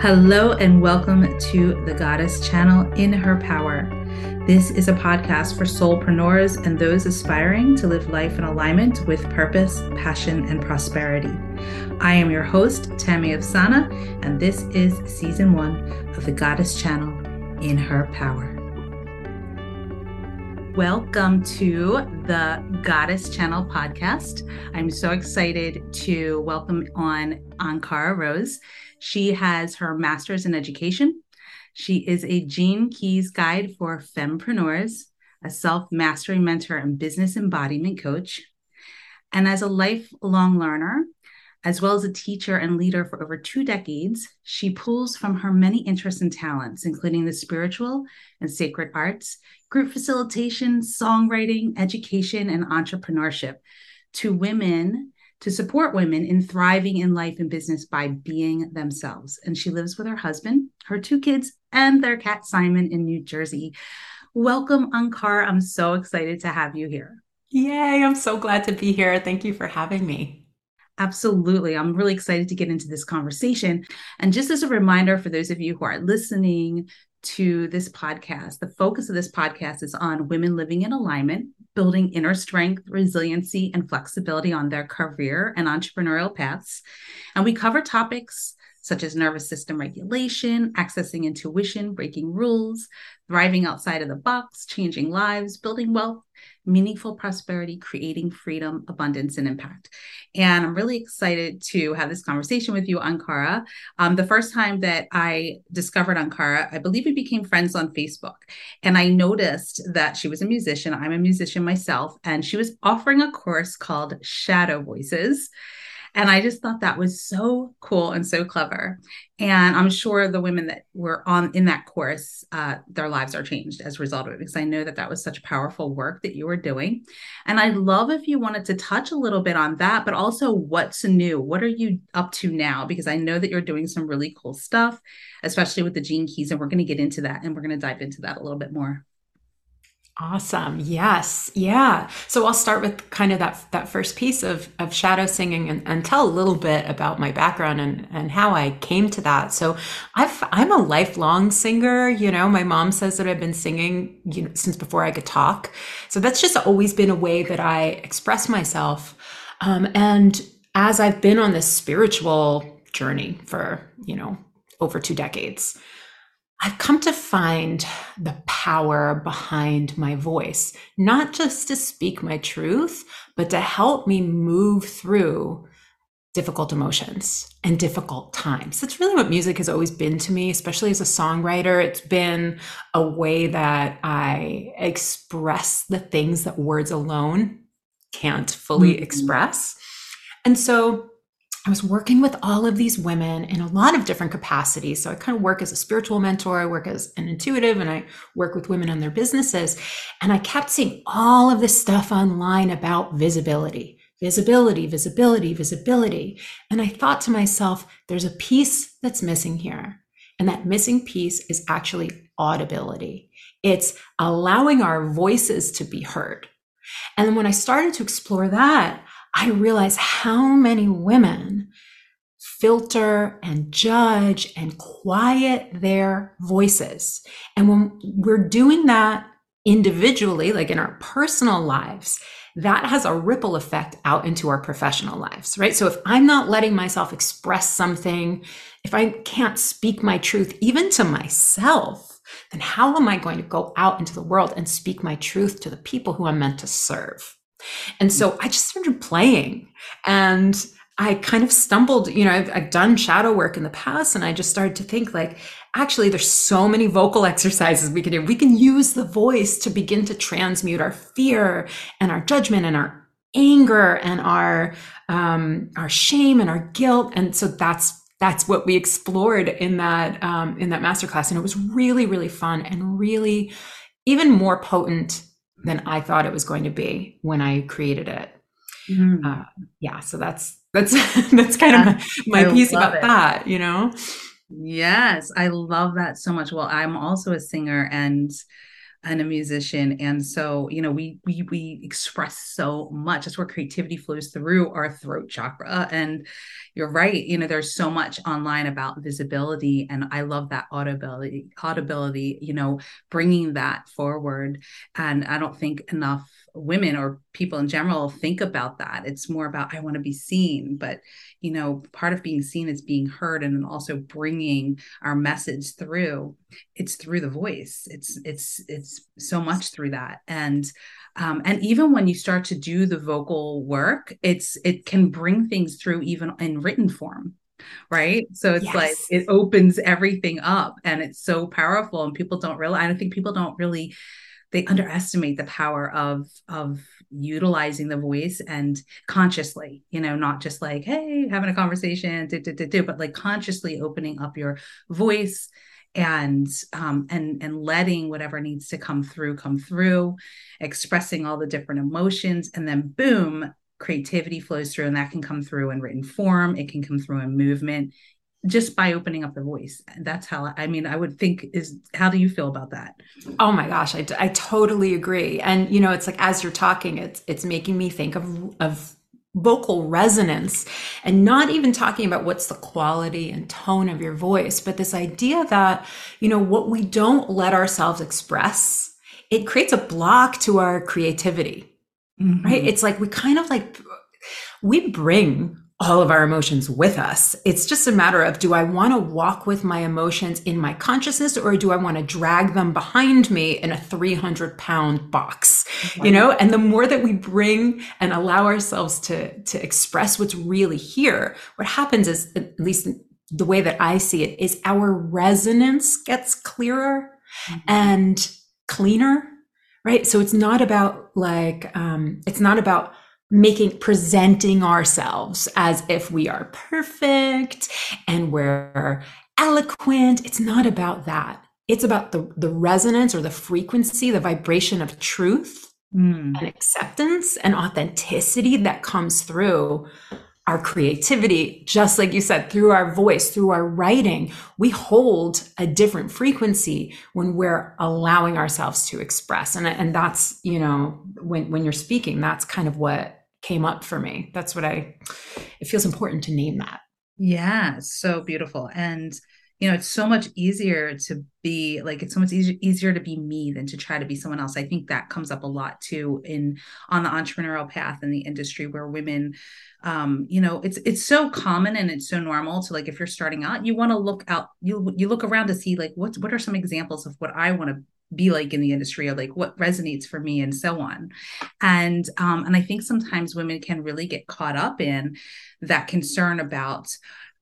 Hello, and welcome to the Goddess Channel in Her Power. This is a podcast for soulpreneurs and those aspiring to live life in alignment with purpose, passion, and prosperity. I am your host, Tammy Ovsanna, and this is season one of the Goddess Channel in Her Power. Welcome to the Goddess Channel podcast. I'm so excited to welcome on Ankhara Rose. She has her master's in education. She is a Gene Keys guide for fempreneurs, a self mastery mentor and business embodiment coach. And as a lifelong learner, as well as a teacher and leader for over two decades, she pulls from her many interests and talents, including the spiritual and sacred arts, group facilitation, songwriting, education, and entrepreneurship to women to support women in thriving in life and business by being themselves. And she lives with her husband, her two kids, and their cat Simon in New Jersey. Welcome, Ankhara. I'm so excited to have you here. Yay, I'm so glad to be here. Thank you for having me. Absolutely. I'm really excited to get into this conversation. And just as a reminder for those of you who are listening to this podcast, the focus of this podcast is on women living in alignment, building inner strength, resiliency, and flexibility on their career and entrepreneurial paths. And we cover topics such as nervous system regulation, accessing intuition, breaking rules, thriving outside of the box, changing lives, building wealth, meaningful prosperity, creating freedom, abundance, and impact. And I'm really excited to have this conversation with you, Ankhara. Um, the first time that I discovered Ankhara, I believe we became friends on Facebook. And I noticed that she was a musician. I'm a musician myself. And she was offering a course called Shadow Voices. And I just thought that was so cool and so clever. And I'm sure the women that were on in that course, uh, their lives are changed as a result of it, because I know that that was such powerful work that you were doing. And I'd love if you wanted to touch a little bit on that, but also what's new? What are you up to now? Because I know that you're doing some really cool stuff, especially with the gene keys. And we're going to get into that and we're going to dive into that a little bit more. Awesome. Yes. Yeah. So I'll start with kind of that that first piece of of shadow singing and, and tell a little bit about my background and and how I came to that. So I've I'm a lifelong singer. You know, my mom says that I've been singing you know since before I could talk. So that's just always been a way that I express myself. Um, and as I've been on this spiritual journey for you know over two decades I've come to find the power behind my voice, not just to speak my truth, but to help me move through difficult emotions and difficult times. That's really what music has always been to me, especially as a songwriter. It's been a way that I express the things that words alone can't fully mm-hmm. express. And so I was working with all of these women in a lot of different capacities. So I kind of work as a spiritual mentor, I work as an intuitive, and I work with women on their businesses. And I kept seeing all of this stuff online about visibility, visibility, visibility, visibility. And I thought to myself, there's a piece that's missing here. And that missing piece is actually audibility. It's allowing our voices to be heard. And when I started to explore that, I realize how many women filter and judge and quiet their voices. And when we're doing that individually, like in our personal lives, that has a ripple effect out into our professional lives, right? So if I'm not letting myself express something, if I can't speak my truth, even to myself, then how am I going to go out into the world and speak my truth to the people who I'm meant to serve? And so I just started playing and I kind of stumbled, you know, I've, I've, done shadow work in the past and I just started to think like, actually, there's so many vocal exercises we can do. We can use the voice to begin to transmute our fear and our judgment and our anger and our, um, our shame and our guilt. And so that's, that's what we explored in that, um, in that masterclass. And it was really, really fun and really even more potent than I thought it was going to be when I created it. Mm. Uh, yeah, so that's that's that's kind of my, my piece about it. that, you know. Yes, I love that so much. Well, I'm also a singer and and a musician and so you know we we we express so much. That's where creativity flows through our throat chakra and you're right you know there's so much online about visibility and i love that audibility audibility you know bringing that forward and i don't think enough women or people in general think about that. It's more about i want to be seen but you know part of being seen is being heard and then also bringing our message through. It's through the voice. It's it's it's so much through that. And um, and even when you start to do the vocal work it's it can bring things through even in written form right? So it's yes. like it opens everything up and it's so powerful and people don't really i don't think people don't really they underestimate the power of of utilizing the voice and consciously you know not just like hey having a conversation do, do, do, but like consciously opening up your voice and um and and letting whatever needs to come through come through expressing all the different emotions and then boom creativity flows through and that can come through in written form. It can come through in movement just by opening up the voice. That's how i mean i would think is how do you feel about that? Oh my gosh i, I totally agree. And you know it's like as you're talking it's it's making me think of of vocal resonance and not even talking about what's the quality and tone of your voice but this idea that you know what we don't let ourselves express it creates a block to our creativity mm-hmm. right it's like we kind of like we bring all of our emotions with us. It's just a matter of do I want to walk with my emotions in my consciousness or do I want to drag them behind me in a 300 pound box? You know, and the more that we bring and allow ourselves to, to express what's really here, what happens is, at least the way that I see it, is our resonance gets clearer mm-hmm. and cleaner, right? So it's not about like, um, it's not about making presenting ourselves as if we are perfect and we're eloquent. It's not about that. It's about the the resonance or the frequency the vibration of truth mm. and acceptance and authenticity that comes through our creativity. Just like you said through our voice through our writing we hold a different frequency when we're allowing ourselves to express. And and that's you know when when you're speaking that's kind of what came up for me. That's what I, it feels important to name that. Yeah, so beautiful. And, you know, it's so much easier to be like, it's so much easier, easier to be me than to try to be someone else. I think that comes up a lot too in on the entrepreneurial path in the industry where women, um, you know, it's it's so common and it's so normal to like if you're starting out, you want to look out, you you look around to see like what what are some examples of what I want to be like in the industry or like what resonates for me and so on. And um and i think sometimes women can really get caught up in that concern about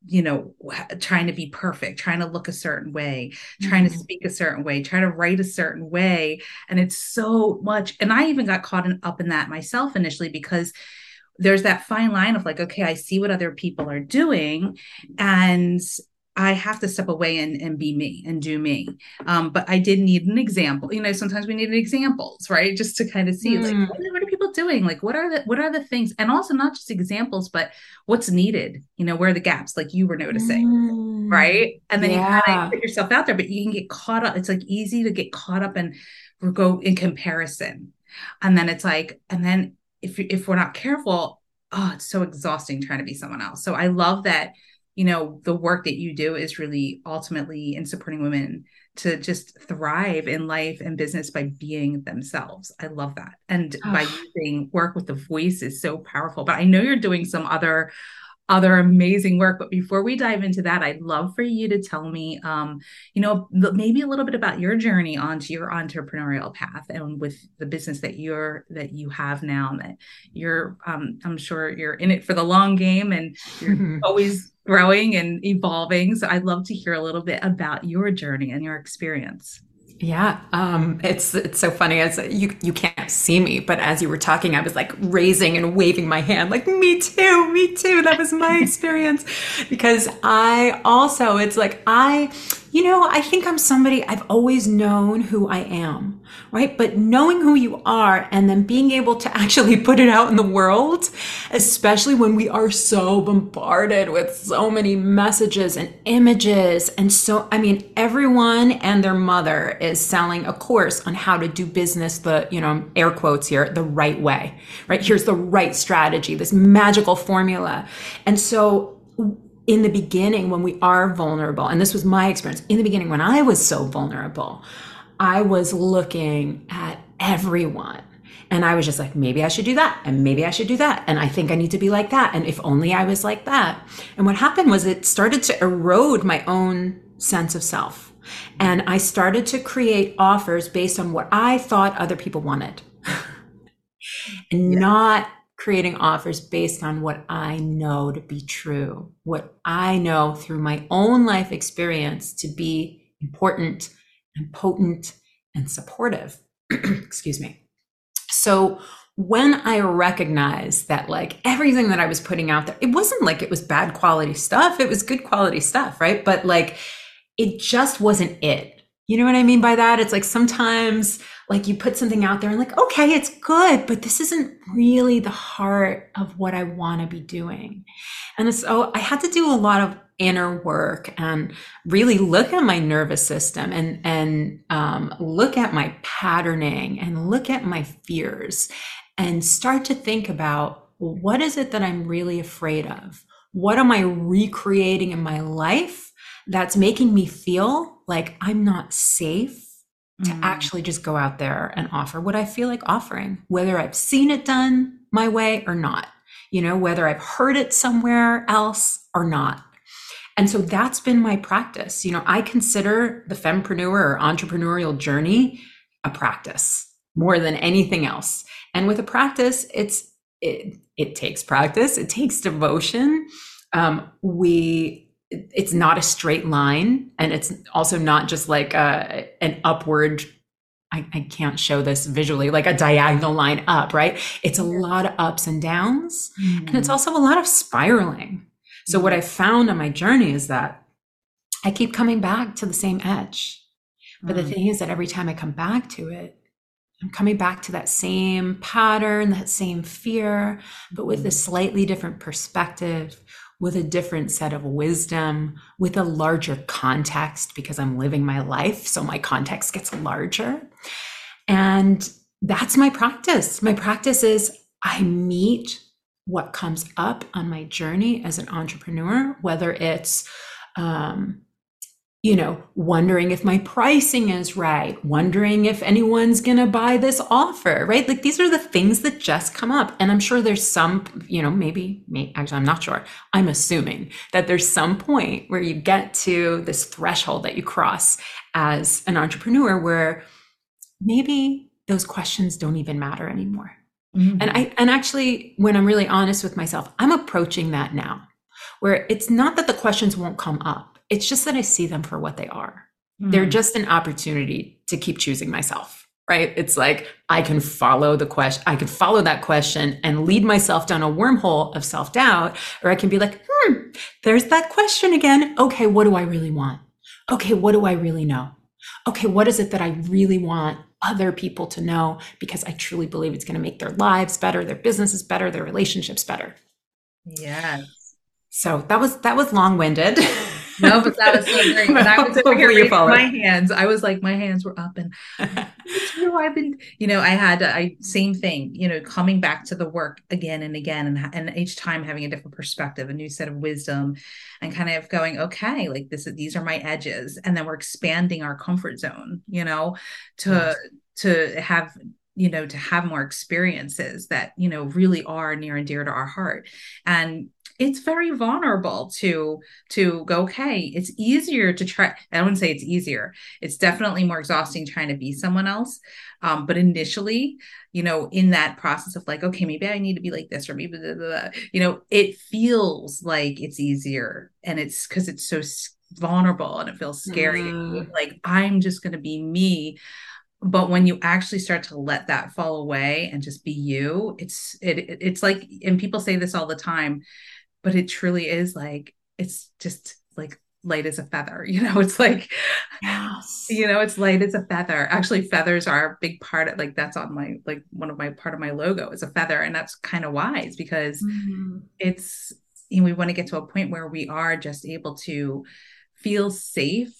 you know trying to be perfect trying to look a certain way trying mm-hmm. to speak a certain way trying to write a certain way. And it's so much and i even got caught in, up in that myself initially because there's that fine line of like okay i see what other people are doing. And I have to step away and, and be me and do me. Um, but I did need an example. You know, sometimes we need examples, right? Just to kind of see mm. like what, what, are people doing? Like what are the what are the things? And also not just examples, but what's needed. You know, where are the gaps? Like you were noticing, mm. right? And then yeah. you kind of put yourself out there, but you can get caught up. It's like easy to get caught up and go in comparison, and then it's like, and then if if we're not careful, oh, it's so exhausting trying to be someone else. So I love that you know the work that you do is really ultimately in supporting women to just thrive in life and business by being themselves. I love that. And oh. by using work with the voice is so powerful. But i know you're doing some other other amazing work. But before we dive into that i'd love for you to tell me um, you know maybe a little bit about your journey onto your entrepreneurial path and with the business that you're that you have now and that you're um, i'm sure you're in it for the long game and you're always growing and evolving. So I'd love to hear a little bit about your journey and your experience. Yeah, um, it's it's so funny as you you can't see me, but as you were talking, I was like raising and waving my hand, like me too, me too. That was my experience because I also it's like I you know, I think I'm somebody I've always known who I am, right? But knowing who you are and then being able to actually put it out in the world, especially when we are so bombarded with so many messages and images. And so, I mean, everyone and their mother is selling a course on how to do business the, you know, air quotes here, the right way, right? Here's the right strategy, this magical formula. And so, in the beginning when we are vulnerable and this was my experience in the beginning when i was so vulnerable i was looking at everyone and i was just like maybe i should do that and maybe i should do that and i think i need to be like that and if only i was like that and what happened was it started to erode my own sense of self and i started to create offers based on what i thought other people wanted and yeah. not creating offers based on what I know to be true, what I know through my own life experience to be important and potent and supportive. Excuse me. So when I recognized that like everything that I was putting out there, it wasn't like it was bad quality stuff, it was good quality stuff, right? But like it just wasn't it. You know what I mean by that? It's like sometimes like you put something out there and like, okay, it's good, but this isn't really the heart of what I want to be doing. And so I had to do a lot of inner work and really look at my nervous system and and um, look at my patterning and look at my fears and start to think about well, what is it that I'm really afraid of? What am I recreating in my life that's making me feel like I'm not safe to mm. actually just go out there and offer what I feel like offering, whether I've seen it done my way or not, you know, whether I've heard it somewhere else or not. And so that's been my practice. You know, I consider the fempreneur or entrepreneurial journey a practice more than anything else. And with a practice, it's it, it takes practice, it takes devotion. Um, we it's not a straight line and it's also not just like a, an upward I, I, can't show this visually like a diagonal line up right it's a lot of ups and downs mm-hmm. and it's mm-hmm. also a lot of spiraling so mm-hmm. what i found on my journey is that i keep coming back to the same edge but mm-hmm. the mm. thing is that every time i come back to it i'm coming back to that same pattern that same fear but with a mm. slightly different perspective with a different set of wisdom, with a larger context because I'm living my life. So my context gets larger. And that's my practice. My practice is I meet what comes up on my journey as an entrepreneur, whether it's um, you know, wondering if my pricing is right, wondering if anyone's going to buy this offer, right? Like these are the things that just come up. And I'm sure there's some, you know, maybe, maybe actually, I'm not sure. I'm assuming that there's some point where you get to this threshold that you cross as an entrepreneur where maybe those questions don't even matter anymore. Mm-hmm. And I, and actually, when I'm really honest with myself, I'm approaching that now where it's not that the questions won't come up it's just that I see them for what they are. Mm. They're just an opportunity to keep choosing myself, right? It's like I can follow the question, I can follow that question and lead myself down a wormhole of self doubt, or I can be like, hmm, there's that question again. Okay, what do I really want? Okay, what do I really know? Okay, what is it that I really want other people to know because I truly believe it's going to make their lives better, their businesses better, their relationships better. Yes. So that was that was long-winded. no, but that was so great. When I was over here raising my hands, I was like, my hands were up, and you know, I've been, you know, I had I same thing, you know, coming back to the work again and again, and and each time having a different perspective, a new set of wisdom, and kind of going, okay, like this, these are my edges, and then we're expanding our comfort zone, you know, to yes. to have you know to have more experiences that you know really are near and dear to our heart and it's very vulnerable to to go okay it's easier to try i wouldn't say it's easier it's definitely more exhausting trying to be someone else um, but initially you know in that process of like okay maybe i need to be like this or maybe blah, blah, blah, you know it feels like it's easier and it's because it's so vulnerable and it feels scary mm. like i'm just going to be me but when you actually start to let that fall away and just be you it's it it's like and people say this all the time but it truly is like it's just like light as a feather. You know, it's like, yes. you know, it's light as a feather. Actually, feathers are a big part of like that's on my like one of my part of my logo is a feather, and that's kind of wise because mm-hmm. it's you know, we want to get to a point where we are just able to feel safe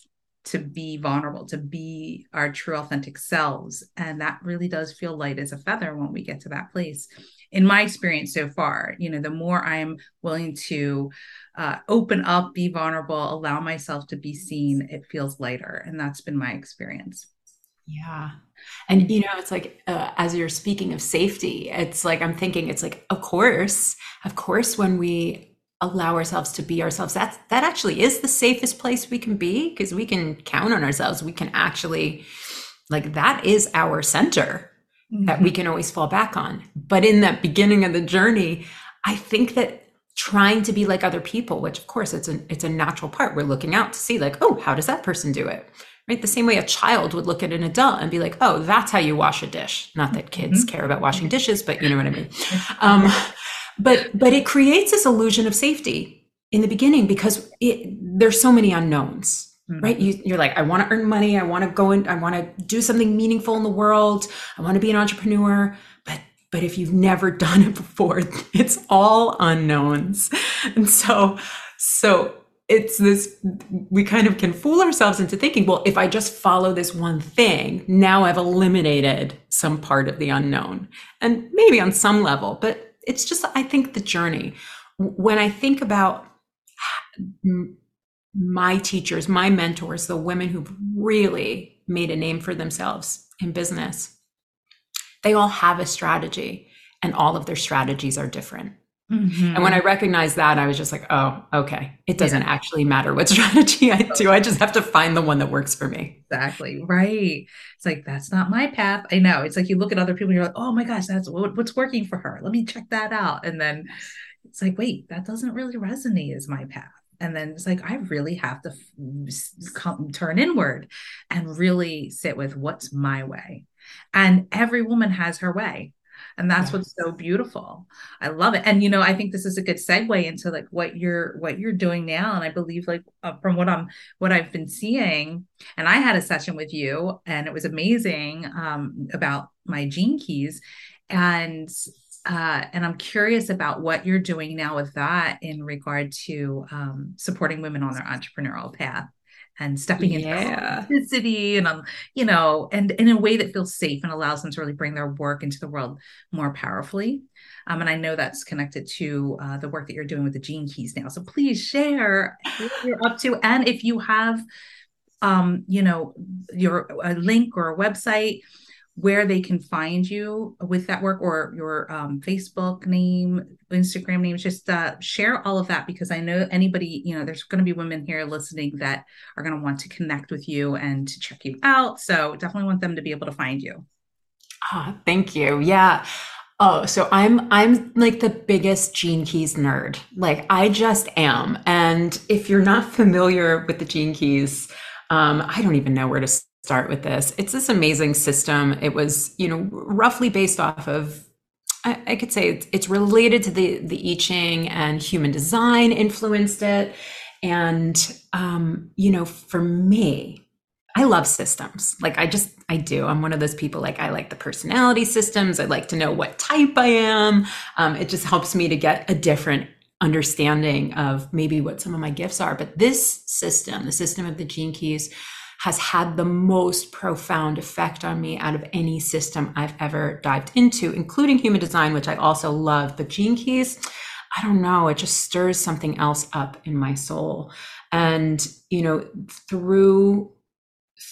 to be vulnerable, to be our true authentic selves. And that really does feel light as a feather when we get to that place. In my experience so far, you know, the more I'm willing to uh, open up, be vulnerable, allow myself to be seen, it feels lighter. And that's been my experience. Yeah. And, you know, it's like, uh, as you're speaking of safety, it's like, I'm thinking, it's like, of course, of course, when we allow ourselves to be ourselves that's that actually is the safest place we can be because we can count on ourselves we can actually like that is our center mm-hmm. that we mm-hmm. can always fall back on. But in that beginning of the journey i think that trying to be like other people which of course it's a it's a natural part. We're looking out to see like oh how does that person do it? Right? The same way a child would look at an adult and be like oh that's how you wash a dish. Not that kids mm-hmm. care about washing dishes but you know what i mean. Um, but but it creates this illusion of safety in the beginning because it, there's so many unknowns mm-hmm. right you, you're like i want to earn money. I want to go and i want to do something meaningful in the world. I want to be an entrepreneur. But but if you've never done it before it's all unknowns. And so so it's this we kind of can fool ourselves into thinking well if i just follow this one thing now i've eliminated some part of the unknown. And maybe on some level but it's just i think the journey. When i think about my teachers my mentors the women who've really made a name for themselves in business they all have a strategy and all of their strategies are different Mm-hmm. And when I recognized that, I was just like, oh, okay. It doesn't yeah. actually matter what strategy I do. I just have to find the one that works for me. Exactly. Right. It's like, that's not my path. I know. It's like you look at other people and you're like, oh my gosh, that's what, what's working for her. Let me check that out. And then it's like, wait, that doesn't really resonate as my path. And then it's like, I really have to come, turn inward and really sit with what's my way. And every woman has her way and that's what's so beautiful. I love it. And you know i think this is a good segue into like what you're what you're doing now. And i believe like uh, from what i'm what i've been seeing and i had a session with you and it was amazing um, about my gene keys. And uh, and I'm curious about what you're doing now with that in regard to um, supporting women on their entrepreneurial path and stepping yeah. into authenticity and um, you know, and, and in a way that feels safe and allows them to really bring their work into the world more powerfully. Um, and I know that's connected to uh, the work that you're doing with the Gene Keys now. So please share what you're up to, and if you have, um, you know, your a link or a website where they can find you with that work or your um, Facebook name, Instagram name. Just uh, share all of that because I know anybody, you know, there's going to be women here listening that are going to want to connect with you and to check you out. So definitely want them to be able to find you. Oh, thank you. Yeah. Oh, so I'm I'm like the biggest Gene Keys nerd. Like I just am. And if you're not familiar with the Gene Keys, um, I don't even know where to start with this. It's this amazing system. It was, you know, roughly based off of I, I could say it's, it's related to the the I Ching and human design influenced it. And um, you know, for me, I love systems. Like I just I do. I'm one of those people like I like the personality systems. I like to know what type I am. Um, it just helps me to get a different understanding of maybe what some of my gifts are. But this system, the system of the gene keys, has had the most profound effect on me out of any system I've ever dived into, including human design, which I also love. But Gene Keys, I don't know, it just stirs something else up in my soul. And, you know, through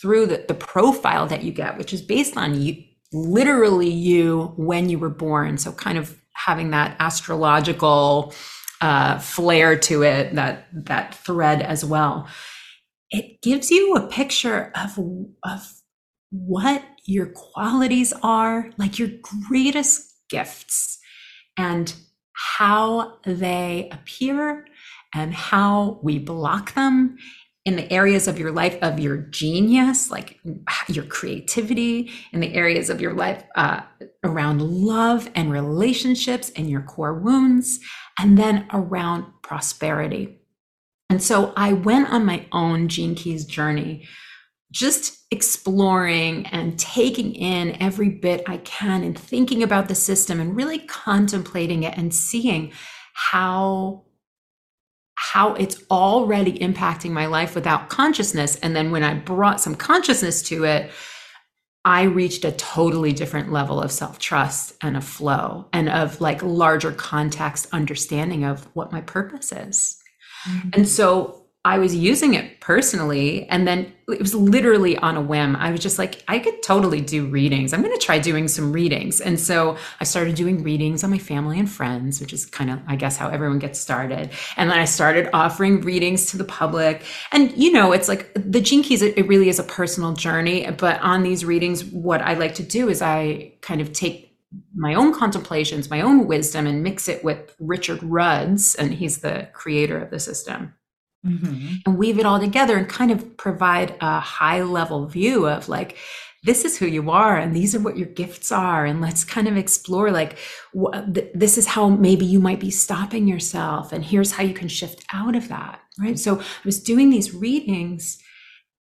through the, the profile that you get, which is based on you literally you when you were born. So kind of having that astrological uh, flair to it, that that thread as well it gives you a picture of, of what your qualities are, like your greatest gifts, and how they appear and how we block them in the areas of your life of your genius, like your creativity, in the areas of your life uh, around love and relationships and your core wounds, and then around prosperity And so I went on my own Gene Keys journey, just exploring and taking in every bit I can and thinking about the system and really contemplating it and seeing how how it's already impacting my life without consciousness and then when I brought some consciousness to it I reached a totally different level of self trust and of flow and of like larger context understanding of what my purpose is. Mm-hmm. And so I was using it personally. And then it was literally on a whim. I was just like, I could totally do readings. I'm going to try doing some readings. And so I started doing readings on my family and friends, which is kind of, I guess, how everyone gets started. And then I started offering readings to the public. And, you know, it's like the it, it really is a personal journey. But on these readings, what I like to do is I kind of take my own contemplations, my own wisdom, and mix it with Richard Rudd's, and he's the creator of the system. Mm-hmm. and weave it all together and kind of provide a high level view of like this is who you are and these are what your gifts are and let's kind of explore like wh- th- this is how maybe you might be stopping yourself and here's how you can shift out of that right? So i was doing these readings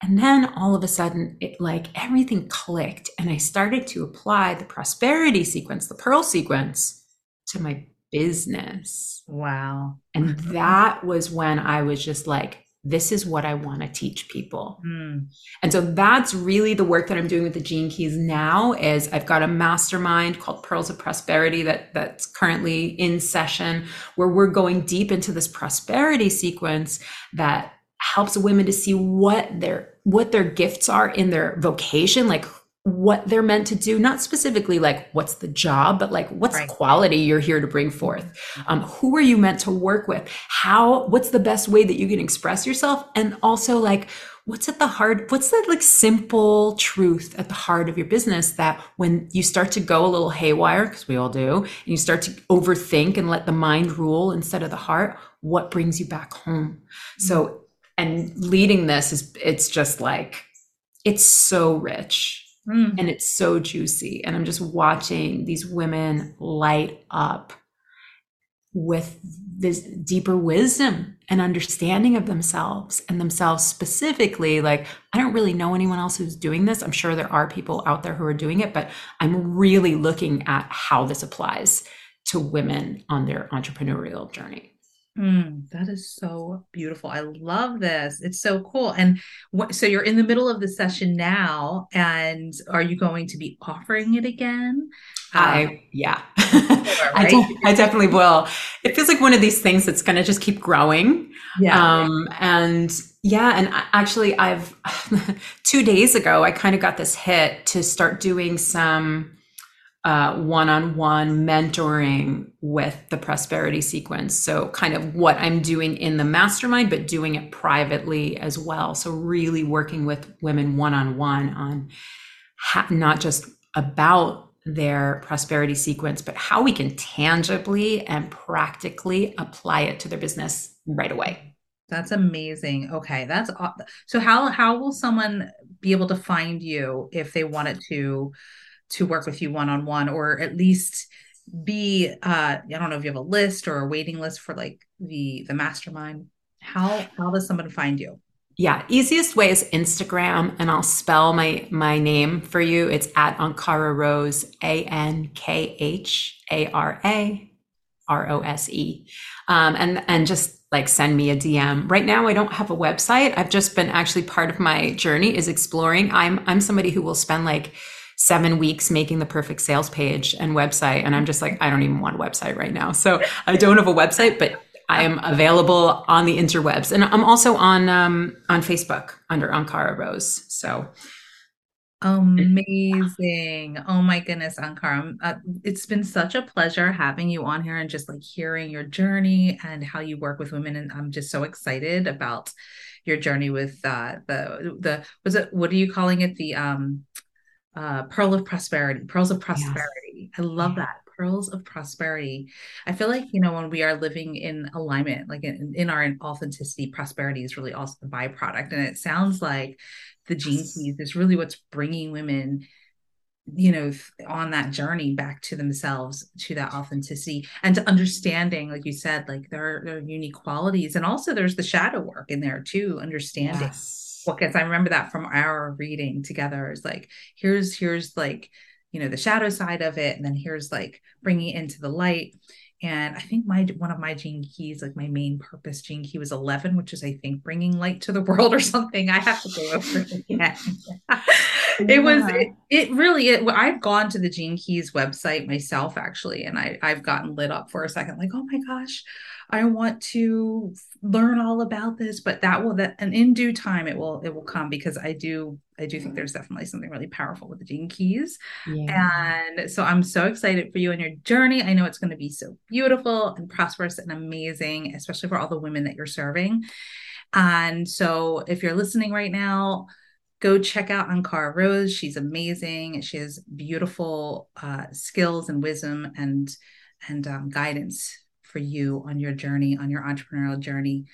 and then all of a sudden it like everything clicked and i started to apply the prosperity sequence the pearl sequence to my business. Wow. And that was when I was just like, this is what I want to teach people. Mm. And so that's really the work that I'm doing with the Gene Keys now is I've got a mastermind called Pearls of Prosperity that that's currently in session where we're going deep into this prosperity sequence that helps women to see what their what their gifts are in their vocation like what they're meant to do not specifically like what's the job but like what's right. quality you're here to bring forth um, who are you meant to work with how what's the best way that you can express yourself and also like what's at the heart what's that like simple truth at the heart of your business that when you start to go a little haywire because we all do and you start to overthink and let the mind rule instead of the heart what brings you back home mm-hmm. so and leading this is it's just like it's so rich Mm. And it's so juicy. And I'm just watching these women light up with this deeper wisdom and understanding of themselves and themselves specifically. Like, I don't really know anyone else who's doing this. I'm sure there are people out there who are doing it, but I'm really looking at how this applies to women on their entrepreneurial journey. Mm, that is so beautiful. I love this. It's so cool. And what, so you're in the middle of the session now, and are you going to be offering it again? I um, yeah, right? I, de- I definitely will. It feels like one of these things that's going to just keep growing. Yeah. Um, and yeah, and actually, I've two days ago I kind of got this hit to start doing some uh, one-on-one mentoring with the prosperity sequence. So kind of what i'm doing in the mastermind but doing it privately as well. So really working with women one-on-one on ha- not just about their prosperity sequence but how we can tangibly and practically apply it to their business right away. That's amazing. Okay that's so how how will someone be able to find you if they wanted to to work with you one on one or at least be uh I don't know if you have a list or a waiting list for like the the mastermind. How how does someone find you? Yeah, easiest way is Instagram, and I'll spell my my name for you. It's at Ankhara Rose, A N K H A R A R O S E, um, and and just like send me a DM. Right now, I don't have a website. I've just been actually part of my journey is exploring. I'm I'm somebody who will spend like seven weeks making the perfect sales page and website. And I'm just like, I don't even want a website right now. So I don't have a website, but I am available on the interwebs. And I'm also on um, on Facebook under Ankhara Rose. So Amazing. Oh my goodness, Ankhara. Uh, it's been such a pleasure having you on here and just like hearing your journey and how you work with women. And I'm just so excited about your journey with uh, the, the, was it, what are you calling it? The, um, uh, Pearl of Prosperity, Pearls of Prosperity. Yes. I love yeah. that. Pearls of Prosperity. I feel like, you know, when we are living in alignment, like in, in our authenticity, prosperity is really also the byproduct. And it sounds like the Gene Keys is really what's bringing women you know on that journey back to themselves to that authenticity and to understanding like you said like there are, there are unique qualities and also there's the shadow work in there too understanding yes. Gets i remember that from our reading together is like here's here's like you know the shadow side of it and then here's like bringing it into the light and I think my one of my gene keys, like my main purpose gene key, was eleven, which is I think bringing light to the world or something. I have to go over it again. it was it, it, really it, I've gone to the Gene Keys website myself actually, and I I've gotten lit up for a second, like oh my gosh, I want to learn all about this, but that will that and in due time it will it will come because I do I do think there's definitely something really powerful with the gene keys. Yeah. And so I'm so excited for you and your journey. I know it's going to be so beautiful and prosperous and amazing, especially for all the women that you're serving. And so if you're listening right now, go check out Ankhara Rose. She's amazing. She has beautiful uh, skills and wisdom and and um, guidance for you on your journey, on your entrepreneurial journey.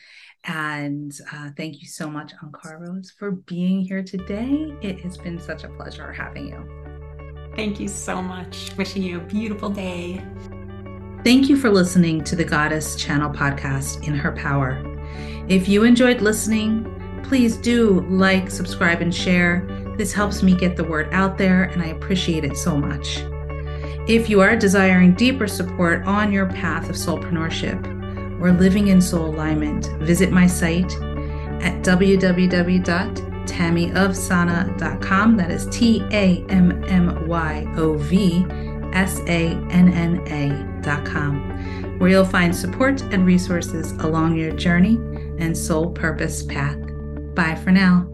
And uh, thank you so much, Ankhara Rose, for being here today. It has been such a pleasure having you. Thank you so much. Wishing you a beautiful day. Thank you for listening to the Goddess Channel podcast, In Her Power. If you enjoyed listening, please do like, subscribe, and share. This helps me get the word out there, and I appreciate it so much. If you are desiring deeper support on your path of soulpreneurship or living in soul alignment, visit my site at www.tammyovsanna.com. That is T A M M Y O V S A N N A.com, where you'll find support and resources along your journey and soul purpose path. Bye for now.